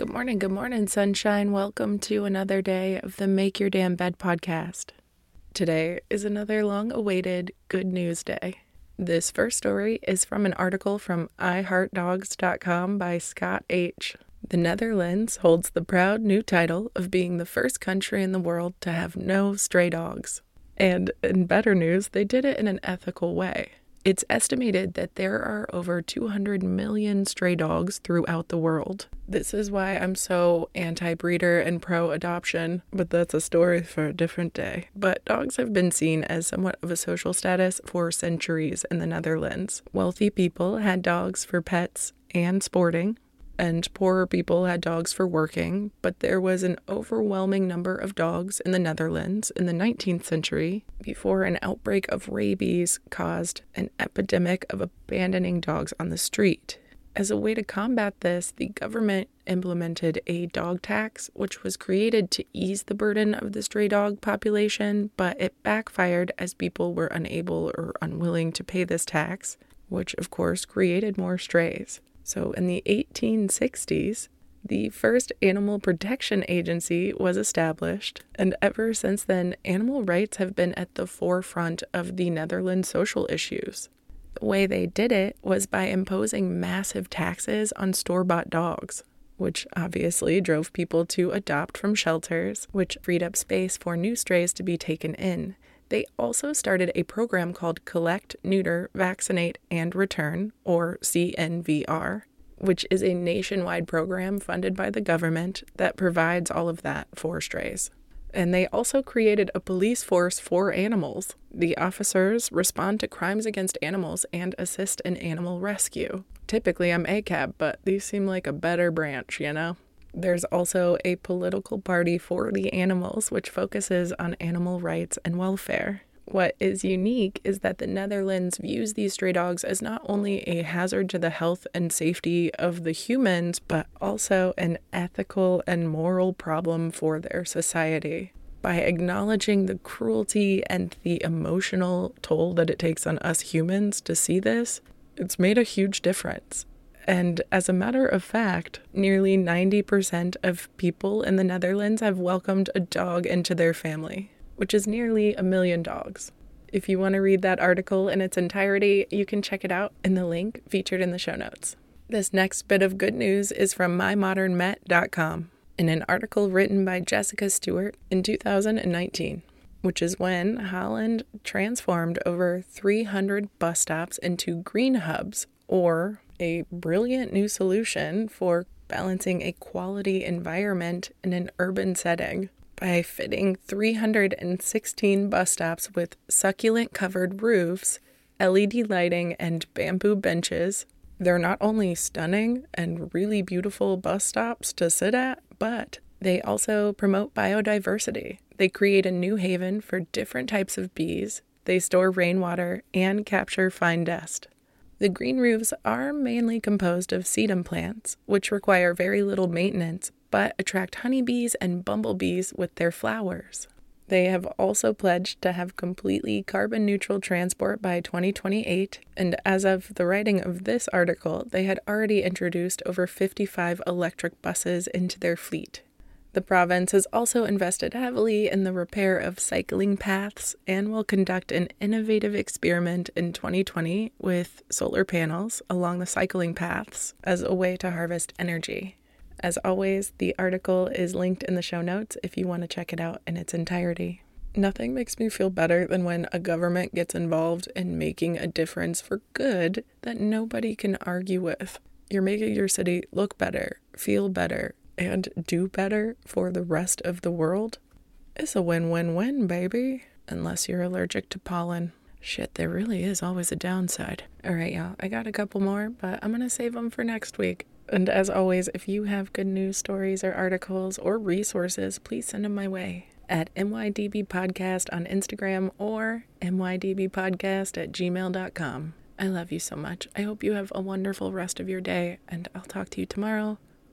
Good morning, good morning, sunshine. Welcome to another day of the Make Your Damn Bed podcast. Today is another long awaited good news day. This first story is from an article from iHeartDogs.com by Scott H. The Netherlands holds the proud new title of being the first country in the world to have no stray dogs. And in better news, they did it in an ethical way. It's estimated that there are over 200 million stray dogs throughout the world. This is why I'm so anti breeder and pro adoption, but that's a story for a different day. But dogs have been seen as somewhat of a social status for centuries in the Netherlands. Wealthy people had dogs for pets and sporting, and poorer people had dogs for working, but there was an overwhelming number of dogs in the Netherlands in the 19th century before an outbreak of rabies caused an epidemic of abandoning dogs on the street. As a way to combat this, the government implemented a dog tax, which was created to ease the burden of the stray dog population, but it backfired as people were unable or unwilling to pay this tax, which of course created more strays. So, in the 1860s, the first animal protection agency was established, and ever since then, animal rights have been at the forefront of the Netherlands social issues. The way they did it was by imposing massive taxes on store bought dogs, which obviously drove people to adopt from shelters, which freed up space for new strays to be taken in. They also started a program called Collect, Neuter, Vaccinate, and Return, or CNVR, which is a nationwide program funded by the government that provides all of that for strays. And they also created a police force for animals. The officers respond to crimes against animals and assist in animal rescue. Typically, I'm ACAB, but these seem like a better branch, you know? There's also a political party for the animals, which focuses on animal rights and welfare. What is unique is that the Netherlands views these stray dogs as not only a hazard to the health and safety of the humans, but also an ethical and moral problem for their society. By acknowledging the cruelty and the emotional toll that it takes on us humans to see this, it's made a huge difference. And as a matter of fact, nearly 90% of people in the Netherlands have welcomed a dog into their family, which is nearly a million dogs. If you want to read that article in its entirety, you can check it out in the link featured in the show notes. This next bit of good news is from mymodernmet.com in an article written by Jessica Stewart in 2019, which is when Holland transformed over 300 bus stops into green hubs, or a brilliant new solution for balancing a quality environment in an urban setting by fitting 316 bus stops with succulent covered roofs, LED lighting, and bamboo benches. They're not only stunning and really beautiful bus stops to sit at, but they also promote biodiversity. They create a new haven for different types of bees, they store rainwater, and capture fine dust. The green roofs are mainly composed of sedum plants, which require very little maintenance but attract honeybees and bumblebees with their flowers. They have also pledged to have completely carbon neutral transport by 2028, and as of the writing of this article, they had already introduced over 55 electric buses into their fleet. The province has also invested heavily in the repair of cycling paths and will conduct an innovative experiment in 2020 with solar panels along the cycling paths as a way to harvest energy. As always, the article is linked in the show notes if you want to check it out in its entirety. Nothing makes me feel better than when a government gets involved in making a difference for good that nobody can argue with. You're making your city look better, feel better, and do better for the rest of the world, it's a win win win, baby. Unless you're allergic to pollen. Shit, there really is always a downside. All right, y'all, I got a couple more, but I'm gonna save them for next week. And as always, if you have good news stories or articles or resources, please send them my way at MYDB Podcast on Instagram or MYDBpodcast at gmail.com. I love you so much. I hope you have a wonderful rest of your day, and I'll talk to you tomorrow